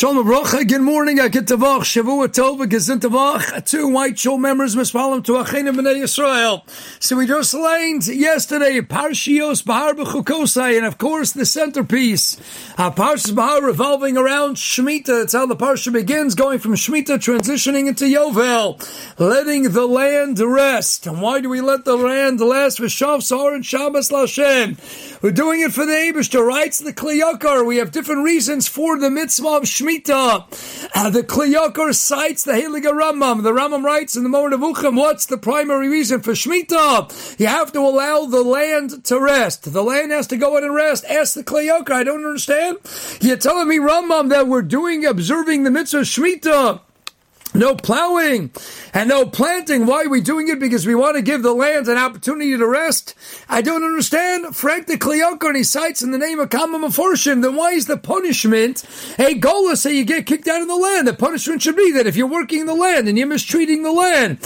Shalom Brocha, good morning, Akit Tavach, Shavua Tova, Gezin Tavach, two white show members, Mispalim to Achenim B'nai Yisrael. So we just learned yesterday, Parshios Bahar B'chukosai, and of course the centerpiece, uh, Parshas Bahar revolving around Shemitah, that's how the Parsha begins, going from Shemitah, transitioning into Yovel, letting the land rest. And why do we let the land rest? V'shav Sahar and Shabbos Lashem. We're doing it for the Abishter, writes the Kliyakar. We have different reasons for the mitzvah of Shemitah. Uh, the Kliyakar cites the Heilige Rambam. The Rambam writes in the Moreh Nevuchim, what's the primary reason for Shemitah? You have to allow the land to rest. The land has to go in and rest. Ask the Kliyakar. I don't understand. You're telling me, Rambam, that we're doing, observing the mitzvah of Shemitah. No plowing and no planting. Why are we doing it? Because we want to give the land an opportunity to rest. I don't understand. Frank the he cites in the name of Kama Meforshim, then why is the punishment a gola so you get kicked out of the land? The punishment should be that if you're working the land and you're mistreating the land,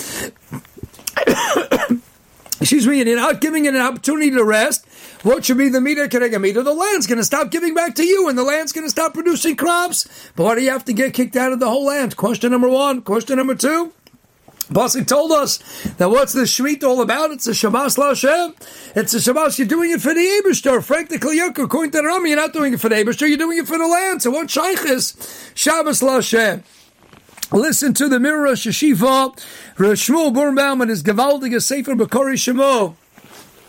excuse me, and you're not giving it an opportunity to rest, what should be the meter can egg a meter? The land's going to stop giving back to you, and the land's going to stop producing crops. But why do you have to get kicked out of the whole land? Question number one. Question number two. Pasuk told us that what's the Shemitah all about? It's a Shabbat Lashem. It's a Shabbat. You're doing it for the Ebershter. Frank the Kliyuk, according to the Rami, you're not doing it for the Ebershter. You're doing it for the land. So what Shaykh is Shabbos Lashem? Listen to the Mirror Shashiva, Shmuel Birnbaum and his Sefer Bakari Shemo.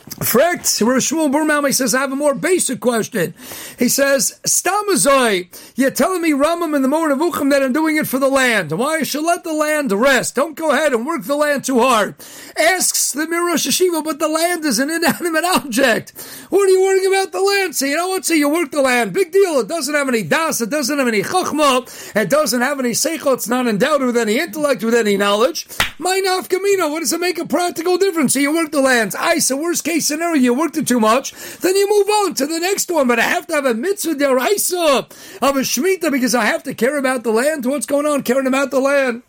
Frekt, Shmuel Birnbaum, he says, I have a more basic question. He says, Stamazoi, you're telling me, Rambam, in the Moreh Nevuchim, that I'm doing it for the land. Why I should let the land rest. Don't go ahead and work the land too hard. Asks the Mirosh Hashiva, but the land is an inanimate object. What are you worrying about the land? Say, you know what? Say you work the land. Big deal. It doesn't have any das. It doesn't have any chachma. It doesn't have any seichel. It's not endowed with any intellect, with any knowledge. My nafkamina. What does it make a practical difference? So you work the land. I, so worst case case scenario, you worked it too much, then you move on to the next one. But I have to have a mitzvah deraisa of a shemitah because I have to care about the land. What's going on? Caring about the land.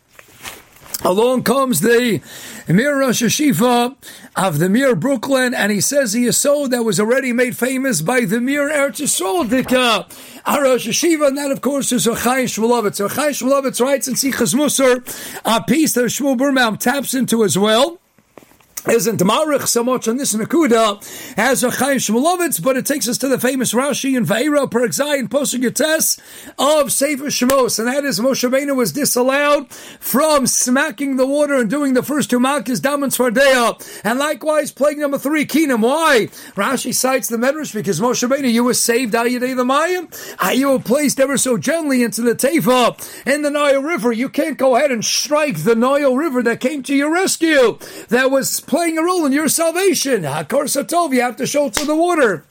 Along comes the Mir Rosh Hashiva of the Mir Brooklyn, and he says he is so that was already made famous by the Mir Eretz Yisrael. Our Rosh Hashiva, and that of course is Chaim Shmulovitz. Chaim Shmulovitz writes in Sichas Musar, a piece that Shmuel Birnbaum taps into as well isn't Marich so much on this Nakuda as a Chaim Shmulovitz, but it takes us to the famous Rashi in Vaira per and Posuk Yates of Sefer Shemos, and that is Moshe Rabbeinu was disallowed from smacking the water and doing the first two Malkis Dam and Svardea, and likewise plague number three, Keenum. Why? Rashi cites the Medrash because Moshe Rabbeinu, you were saved Ayadei the Mayim, you were placed ever so gently into the Teva in the Nile River. You can't go ahead and strike the Nile River that came to your rescue. That was playing a role in your salvation. Hakor Satov, you have to show to the water.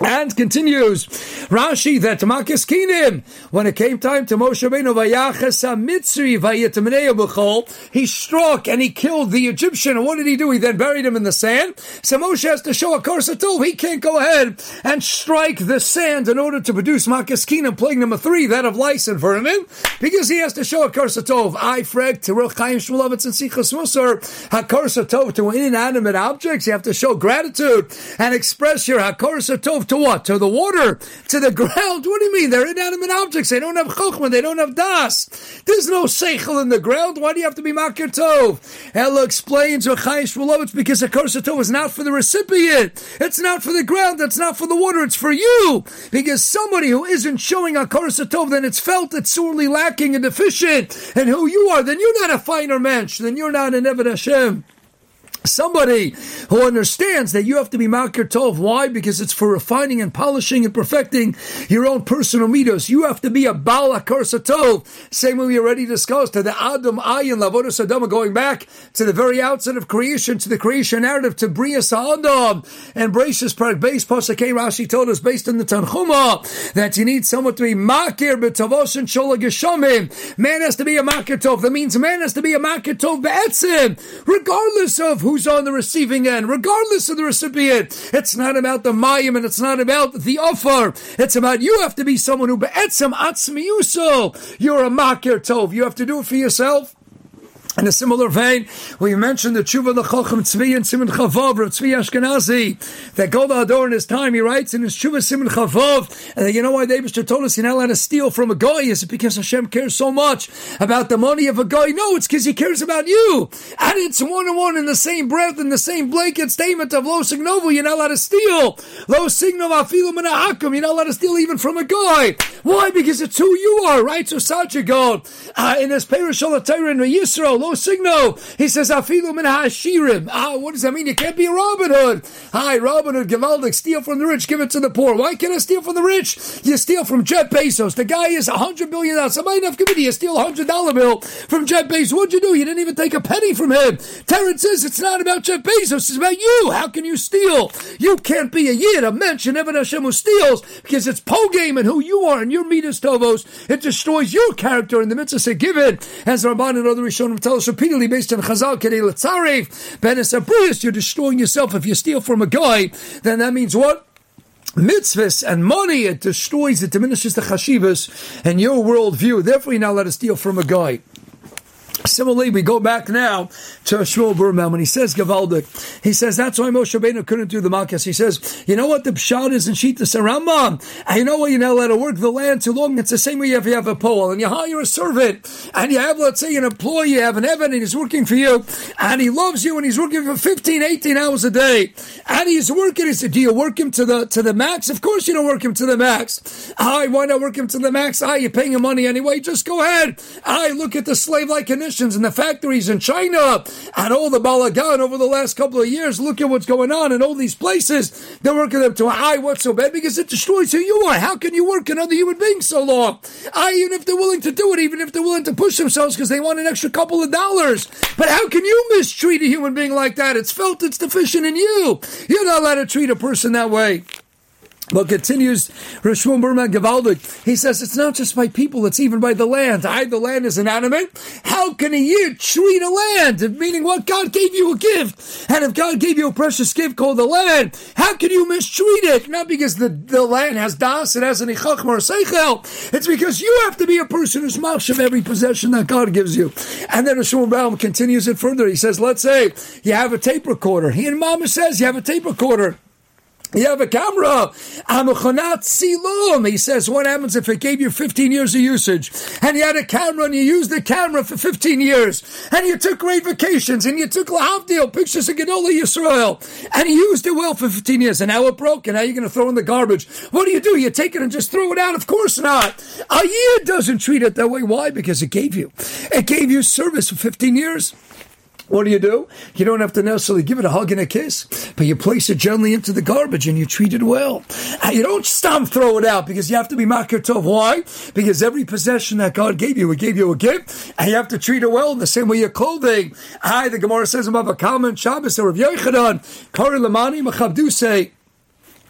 And continues Rashi that Makis Kinim, when it came time to Moshe Rabbeinu Vayachas Mitzri Vayitamnei B'chol, he struck and he killed the Egyptian. And what did he do? He then buried him in the sand. So Moshe has to show a Korsatov. He can't go ahead and strike the sand in order to produce Makis Kinim, plague number three, that of lice and vermin, because he has to show a Korsatov. I frag to Rel Chaim Shmulovitz and Sichas Musar, HaKorsatov to inanimate objects. You have to show gratitude and express your HaKorsatov to what? To the water, to the ground. What do you mean? They're inanimate objects. They don't have chokhmah. They don't have das. There's no seichel in the ground. Why do you have to be makir tov? Ella explains, it's because a kursa tov is not for the recipient. It's not for the ground. It's not for the water. It's for you. Because somebody who isn't showing a kursa tov, then it's felt it's sorely lacking and deficient. And who you are, then you're not a finer mensch. Then you're not an Eved Hashem. Somebody who understands that you have to be Makir Tov. Why? Because it's for refining and polishing and perfecting your own personal mitos. You have to be a Baal Akar Tov. Same way we already discussed, to the Adam Ayin Lavodas Adama, going back to the very outset of creation, to the creation narrative, to Bria Sa'adam, and Bracious Park base Pasakei Rashi told us, based on the Tanchuma, that you need someone to be Makir B'Tavos and Shola Geshamim. Man has to be a Makir Tov. That means man has to be a Makir Tov Be'etzim, regardless of who's on the receiving end, regardless of the recipient. It's not about the mayim and it's not about the offer. It's about you have to be someone who be'etzem atzmiyuso. You're a makir tov. You have to do it for yourself. In a similar vein, we mentioned the tshuva the Chacham Tzvi and Simon Chavav, Rav Tzvi Ashkenazi, that Golda Ador in his time, he writes in his tshuva Simon Chavav, and you know why David told us you're not allowed to steal from a guy? Is it because Hashem cares so much about the money of a guy? No, it's because he cares about you. And it's one on one in the same breath, in the same blanket statement of Lo Signovo, you're not allowed to steal. Lo Signov Afilu Menahakum, you're not allowed to steal even from a guy. Why? Because it's who you are, right? So Sajagod, uh, in his Perishal in Yisrael, no signo. He says, Afilu min ha'ashirim. Ah, what does that mean? You can't be a Robin Hood. Hi, Robin Hood, Givaldic, steal from the rich, give it to the poor. Why can't I steal from the rich? You steal from Jeff Bezos. The guy is a hundred billion dollars. Somebody enough committee, you steal a hundred dollar bill from Jeff Bezos. What'd you do? You didn't even take a penny from him. Terrence says it's not about Jeff Bezos, it's about you. How can you steal? You can't be a yid, a mensch, Evan Hashem who steals because it's po game and who you are and your midas tovos. It destroys your character in the of given. As Ramban and other Rishonim tell us repeatedly based on Chazal Kedei Letzaref, Ben you're destroying yourself. If you steal from a guy, then that means what? mitzvahs and money, it destroys, it diminishes the chashivas and your worldview. Therefore, you're not allowed to steal from a guy. Similarly, we go back now to Shmuel Burman when he says Gavaldik. He says that's why Moshe Rabbeinu couldn't do the Makkah. He says, you know what the pshat is in Shita Rambam, you know what you're not allowed to work the land too long. It's the same way if you have a pole and you hire a servant and you have, let's say, an employee, you have an Evan and he's working for you and he loves you and he's working for 15, 18 hours a day and he's working. He said, do you work him to the to the max? Of course you don't work him to the max. I why not work him to the max? I you're paying him money anyway. Just go ahead. I look at the slave like condition conditions in the factories in China and all the balagan over the last couple of years. Look at what's going on in all these places. They're working them to a high. What's so bad? Because it destroys who you are. How can you work another human being so long? I, even if they're willing to do it, even if they're willing to push themselves because they want an extra couple of dollars. But how can you mistreat a human being like that? It's felt it's deficient in you. You're not allowed to treat a person that way. But continues Rishon Burman Gavaldik. He says it's not just by people, it's even by the land. I, the land is inanimate. How can a treat a land? Meaning what? God gave you a gift. And if God gave you a precious gift called the land, how can you mistreat it? Not because the, the land has das, it has an ichachma or seichel. It's because you have to be a person who's mouth of every possession that God gives you. And then Rishon Burman continues it further. He says, let's say you have a tape recorder. He and Mama says you have a tape recorder. You have a camera. Amachanat silum. He says, what happens if it gave you 15 years of usage? And you had a camera and you used the camera for 15 years. And you took great vacations and you took Lahavdil, pictures of Gedolah Yisrael. And you used it well for 15 years. And now it broke and now you're going to throw in the garbage. What do you do? You take it and just throw it out? Of course not. A year doesn't treat it that way. Why? Because it gave you. It gave you service for 15 years. What do you do? You don't have to necessarily give it a hug and a kiss, but you place it gently into the garbage and you treat it well. Uh, you don't stomp throw it out because you have to be makir tov. Why? Because every possession that God gave you, He gave you a gift, and you have to treat it well in the same way your clothing. I, the Gemara says about a common Shabbos or of Yechanan, Kari Lamani say.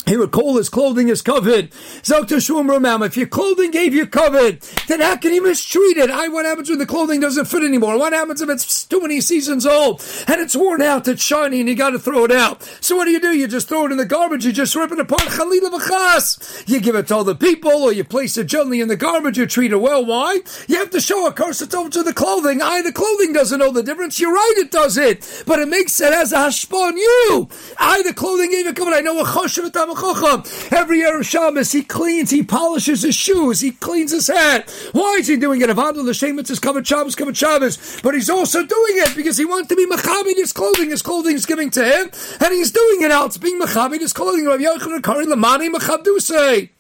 He would call his clothing his covet. If your clothing gave you covet, then how can he mistreat it? I, what happens when the clothing doesn't fit anymore? What happens if it's too many seasons old and it's worn out, it's shiny, and you got to throw it out? So what do you do? You just throw it in the garbage. You just rip it apart. You give it to other people, or you place it gently in the garbage. You treat it well. Why? You have to show a curse it's over to the clothing. I, the clothing doesn't know the difference. You're right, it does it, but it makes it as a hashpa on you. I, the clothing gave you covet. I know a choshev Chacham. Every Erev Shabbos, he cleans, he polishes his shoes, he cleans his hat. Why is he doing it? Avadu l'shem, it's his covered Shabbos, covered Shabbos. But he's also doing it because he wants to be machabed his clothing. His clothing is giving to him, and he's doing it out. It's being machabed his clothing. Rav Yochanan Kari Lamani Machabdusei.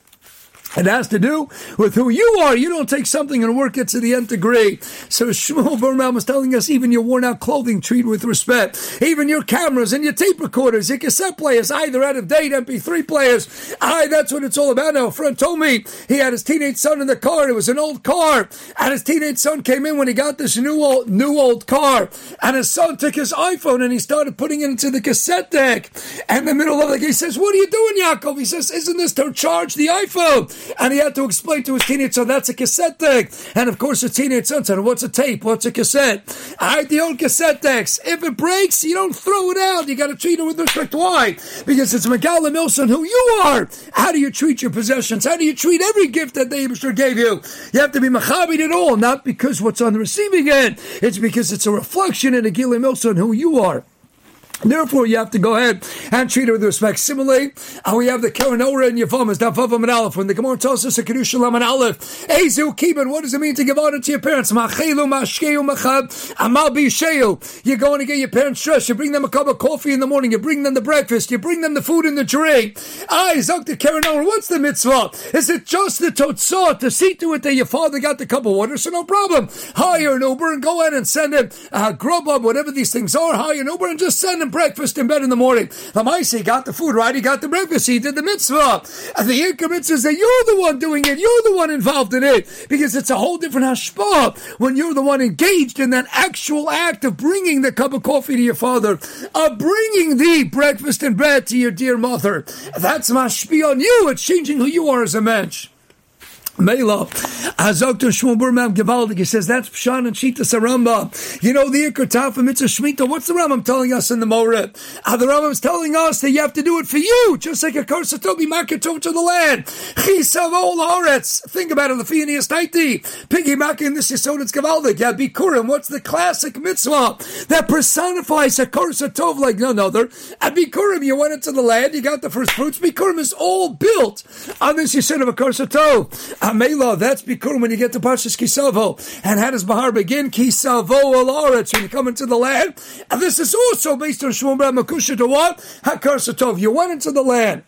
It has to do with who you are. You don't take something and work it to the nth degree. So Shmuel Berman was telling us even your worn out clothing treat with respect. Even your cameras and your tape recorders, your cassette players, either out of date MP3 players. I, that's what it's all about now. A friend told me he had his teenage son in the car. It was an old car. And his teenage son came in when he got this new old, new old car. And his son took his iPhone and he started putting it into the cassette deck. And the middle of it, he says, what are you doing, Yaakov? He says, isn't this to charge the iPhone? And he had to explain to his teenage son that's a cassette deck, and of course, the teenage son said, "What's a tape? What's a cassette?" Right, the old cassette decks. If it breaks, you don't throw it out. You got to treat it with respect. Why? Because it's Megala Milson who you are. How do you treat your possessions? How do you treat every gift that the Abishur gave you? You have to be machabit at all, not because what's on the receiving end. It's because it's a reflection in a Gila Milson who you are. Therefore, you have to go ahead and treat it with respect. Similarly, uh, we have the Karen Ora and Yavamas, Davavam and Aleph. When the Gemara tells us a Kedusha Lam and Aleph, Ezu Kiban, what does it mean to give honor to your parents? Machelu, Mashkeu, Machab, Amal Bisheu. You're going to get your parents dressed. You bring them a cup of coffee in the morning. You bring them the breakfast. You bring them the food in the tray. I, Zok the Karen Ora, what's the mitzvah? Is it just the totzah to see to it that your father got the cup of water? So no problem. Hire an Uber and go ahead and send him uh, Grubhub, whatever these things are. Hire an Uber and just send him breakfast in bed in the morning. The Lamaisi got the food right, he got the breakfast, he did the mitzvah. And the Yirka mitzvah is that you're the one doing it, you're the one involved in it, because it's a whole different hashpah when you're the one engaged in that actual act of bringing the cup of coffee to your father, of bringing the breakfast and bread to your dear mother. That's mashpi on you, it's changing who you are as a mensch. Mela, Azokter Shmuel Mam Gevaldik, he says that's Pshan and Shita Saramba. You know the Ikr for Mitzvah Shemitah, what's the Rambam telling us in the Moreh? Uh, the Rambam's telling us that you have to do it for you, just like a Karsatobi Makatov to the land. Chisavol Haaretz. Think about it, The Lefianias Taiti. Piggy in this Yisoditz Gevaldik. Yeah, Bikurim, what's the classic mitzvah that personifies a Karsatov like none other? At Bikurim, you went into the land, you got the first fruits. Bikurim is all built on this Yisod of a Karsatov. Amela, that's Bikur when you get to Parshas Kisavo. And how does Bahar begin? Kisavo al when you come into the land. And this is also based on Shmuel Makusha to what? Hakar You went into the land.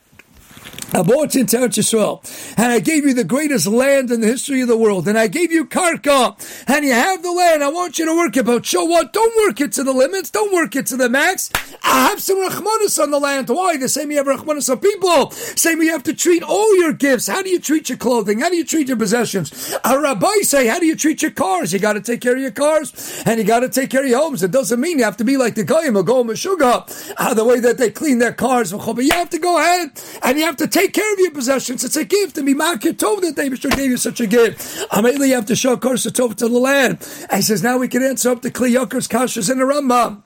I bought into Eretz Yisrael, and I gave you the greatest land in the history of the world, and I gave you karka, and you have the land. I want you to work it, but show what? Don't work it to the limits. Don't work it to the max. I have some rachmanis on the land. Why? The same you have rachmanis on people. Same you have to treat all your gifts. How do you treat your clothing? How do you treat your possessions? A rabbi say, how do you treat your cars? You got to take care of your cars, and you got to take care of your homes. It doesn't mean you have to be like the goyim or go Meshuga, uh, the way that they clean their cars. You have to go ahead and you have to take take care of your possessions. It's a gift. And be told that they gave you such a gift. Amelia, you have to show Korsa Tov to the land. And he says, now we can answer up the Kli Yoker's Kashas in the Rambam.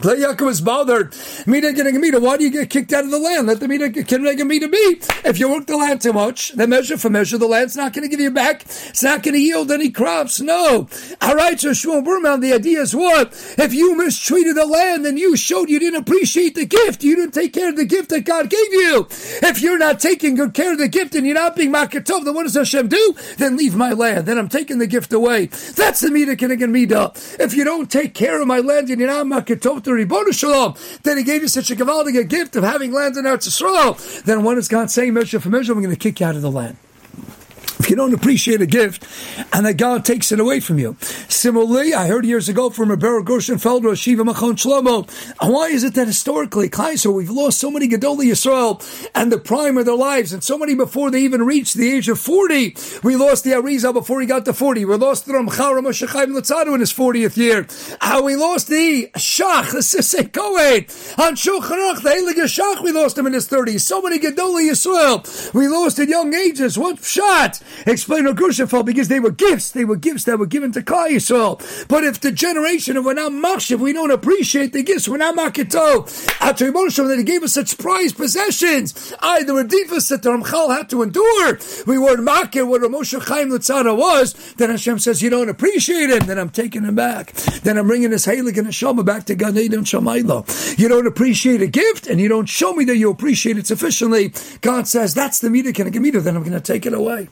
Yaakov was bothered. Mida Mida, why do you get kicked out of the land? Let the Mida Mida be. If you work the land too much, then measure for measure, the land's not going to give you back. It's not going to yield any crops. No. All right, so Shmuel Berman, the idea is what? If you mistreated the land, then you showed you didn't appreciate the gift. You didn't take care of the gift that God gave you. If you're not taking good care of the gift and you're not being makatov, then what does Hashem do? Then leave my land. Then I'm taking the gift away. That's the Mida Kinnigan Mida. If you don't take care of my land and you're not makatov, the Shalom, then he gave you such a gewaldige gift of having land in Eretz Yisrael, then when is God saying measure for measure, I'm going to kick you out of the land? If you don't appreciate a gift and that God takes it away from you. Similarly, I heard years ago from Rebbe Gershon Felder, Shiva Machon Shlomo, why is it that historically, Kaiser, we've lost so many Gedolei Yisrael and the prime of their lives, and so many before they even reached the age of 40. We lost the Arizal before he got to 40. We lost the Ramchal Ramoshe Chaim Luzzatto in his 40th year. Uh, we lost the Shach, the Sifsei Kohen, on Shulchan the Heilige Shach, we lost him in his 30s. So many Gedolei Yisrael, we lost at young ages. What shot? Explain Gushenfeld because they were gifts. They were gifts that were given to Klal Yisrael. But if the generation of we're not machshav, we don't appreciate the gifts. We're not makito. After emotional that he gave us such prized possessions, I the redifas that the Ramchal had to endure. We weren't makir what Moshe Chaim Luzzatto was. Then Hashem says you don't appreciate him. Then I'm taking him back. Then I'm bringing his Halik and Neshama back to Gan Eden Shamayla. You don't appreciate a gift and you don't show me that you appreciate it sufficiently. God says that's the meter. Can I give me Then I'm going to take it away.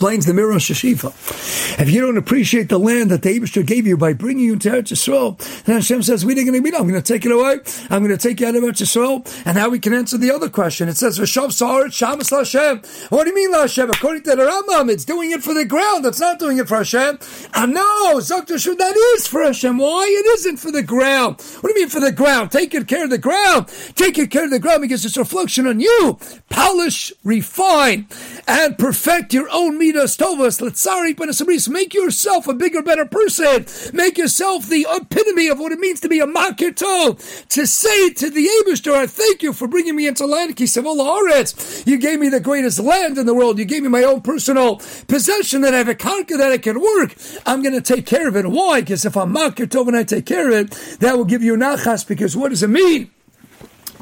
Explains the Mirror Shashifa. If you don't appreciate the land that the Abishter gave you by bringing you into Eretz Yisrael, then Hashem says, "We didn't going to I'm going to take it away. I'm going to take you out of Eretz Yisrael." And now we can answer the other question. It says, "V'shav sa'aret shamas Hashem." What do you mean, Hashem? According to the Rambam, it's doing it for the ground. It's not doing it for Hashem. And no, Zaktashu, that is for Hashem. Why? It isn't for the ground. What do you mean for the ground? Take good care of the ground. Take good care of the ground because it's reflection on you. Polish, refine, and perfect your own midas tovas, letzari. Make yourself a bigger, better person. Make yourself the epitome of what it means to be a makir tov. To say to the Abishter, I thank you for bringing me into land, kisavola You gave me the greatest land in the world. You gave me my own personal possession that I have a conquer that I can work. I'm going to take care of it. Why? Because if I'm makir tov and I take care of it, that will give you nachas. Because what does it mean?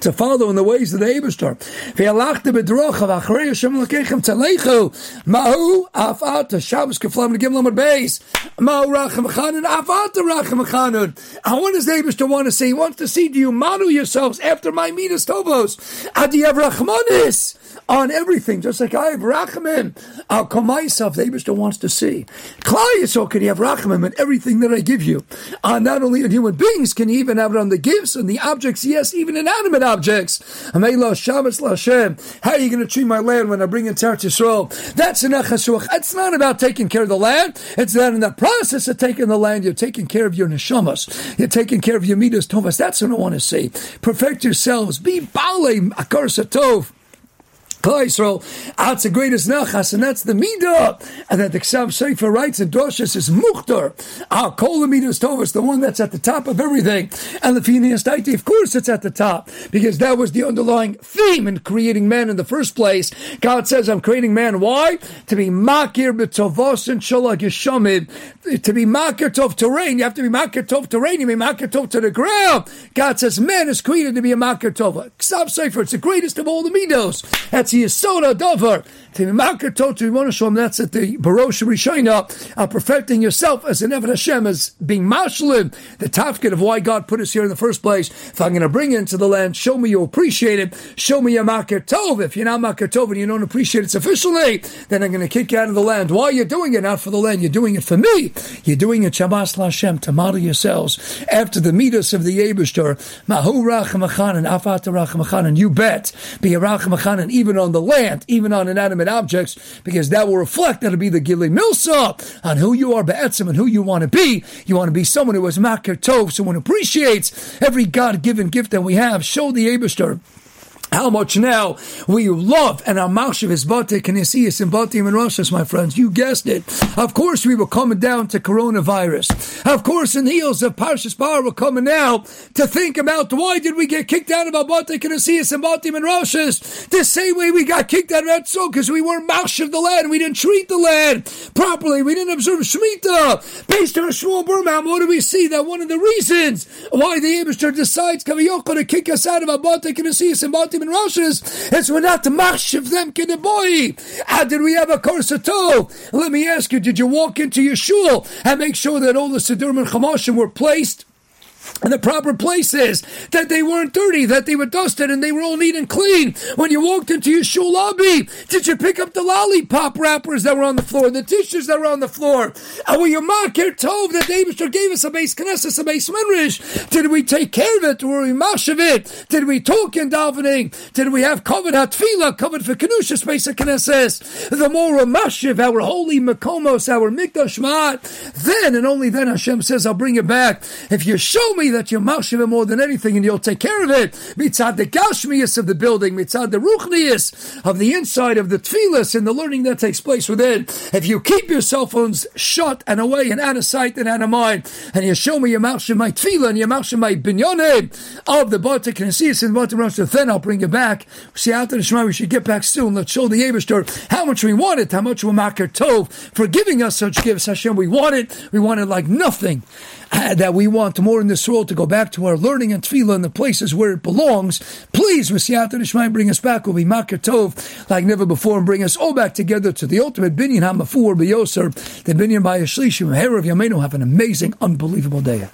To follow in the ways of the Eberster. Ve'alachta bedrocha v'achrei Hashem l'keichem tzalechu mahu afata Shabbos keflam l'gim lamad beis mahu rachem chanun afata rachem chanun. What does the Eberster want to say? He wants to see, do you model yourselves after my midas tovos? Adi have rachmanis on everything, just like I have rachamim. I'll call myself, the Eberster wants to see. Klal Yisrael, can you have rachamim in everything that I give you? Uh, not only in human beings, can you even have it on the gifts and the objects, yes, even inanimate objects. How are you going to treat my land when I bring in Teretz Yisrael? That's an achasuach. It's not about taking care of the land. It's that in the process of taking the land, you're taking care of your neshamas. You're taking care of your midas tovas. That's what I want to see. Perfect yourselves. Be bale akar satov. Yisrael, that's the greatest nachas, and that's the midah. And that the Ksav Sefer writes in Doshas is muchtar. Our kol midas tovas, the one that's at the top of everything. And the Phineas Daiti, of course, it's at the top because that was the underlying theme in creating man in the first place. God says, "I'm creating man. Why? To be makir b'tovos and shalag yishamid. To be makir tov terrain, you have to be makir tov terrain. You be makir tov to the ground. God says, man is created to be a makir tova. Ksav Sefer, it's the greatest of all the midos. That's Yisoda Dover. Be Makar Totu Rimonashom, that's at the Barosh Rishayna, uh, perfecting yourself as an Eved Hashem, as being Mashlim, the tafkid of why God put us here in the first place. If I'm going to bring you into the land, show me you appreciate it. Show me your Makar Tov. If you're not Makar Tov and you don't appreciate it sufficiently, then I'm going to kick you out of the land. Why are you doing it? Not for the land. You're doing it for me. You're doing it Shabbos Lashem to model yourselves after the midas of the Yebishter. Mahu Rachamachan and Afat Rachamachan. And you bet, be a Rachamachan, and even on the land, even on inanimate objects, because that will reflect, that'll be the Gili Milsa on who you are, Be'etzim, and who you want to be. You want to be someone who is Makir Tov, someone who appreciates every God given gift that we have. Show the Abishter how much now we love and our marshav is batik and Isias and batim and Roshas, my friends. You guessed it. Of course, we were coming down to coronavirus. Of course, in the heels of Parshas Bar, we're coming now to think about why did we get kicked out of our batik and Isias and batim and Roshas? The same way we got kicked out of so because we weren't marshav the land. We didn't treat the land properly. We didn't observe Shemitah. Based on a Shmuel Berman, what do we see? That one of the reasons why the Abishter decides Kaviyoko to kick us out of our batik and Isias and batim and Roshas, it's we're not of them boy. How did we have a korsato? Let me ask you, did you walk into your shul and make sure that all the Siddurim and Chamoshim were placed in the proper places, that they weren't dirty, that they were dusted, and they were all neat and clean. When you walked into your shul lobby, did you pick up the lollipop wrappers that were on the floor, the tissues that were on the floor? And were you makir tov that David gave us a base knesses, a base minrish? Did we take care of it? Were we mashav it? Did we talk in davening? Did we have covered hatfila, covered for kenushas, base knesses? The more mashiv, our holy makomos, our mikdash mat, then and only then Hashem says, I'll bring you back. If you show me that you're marshiv more than anything and you'll take care of it. Mitzad the gashmias of the building, mitzad the ruchnias of the inside of the tefillas and the learning that takes place within. If you keep your cell phones shut and away and out of sight and out of mind, and you show me your marshiv my tefillah and your marshiv my binyone of the see in Bartek Rosh, then I'll bring you back. See, after the Shema, we should get back soon. Let's show the Abishter how much we want it, how much we're makar tov for giving us such gifts. Hashem, we want it. We want it like nothing that we want more in this world to go back to our learning and tefillah in the places where it belongs. Please, Risiyat and Ishmael, bring us back. We'll be Makar Tov like never before and bring us all back together to the ultimate binyan hamafur b'yoser, the binyan by a shlishim, of Yameinu. Have an amazing, unbelievable day.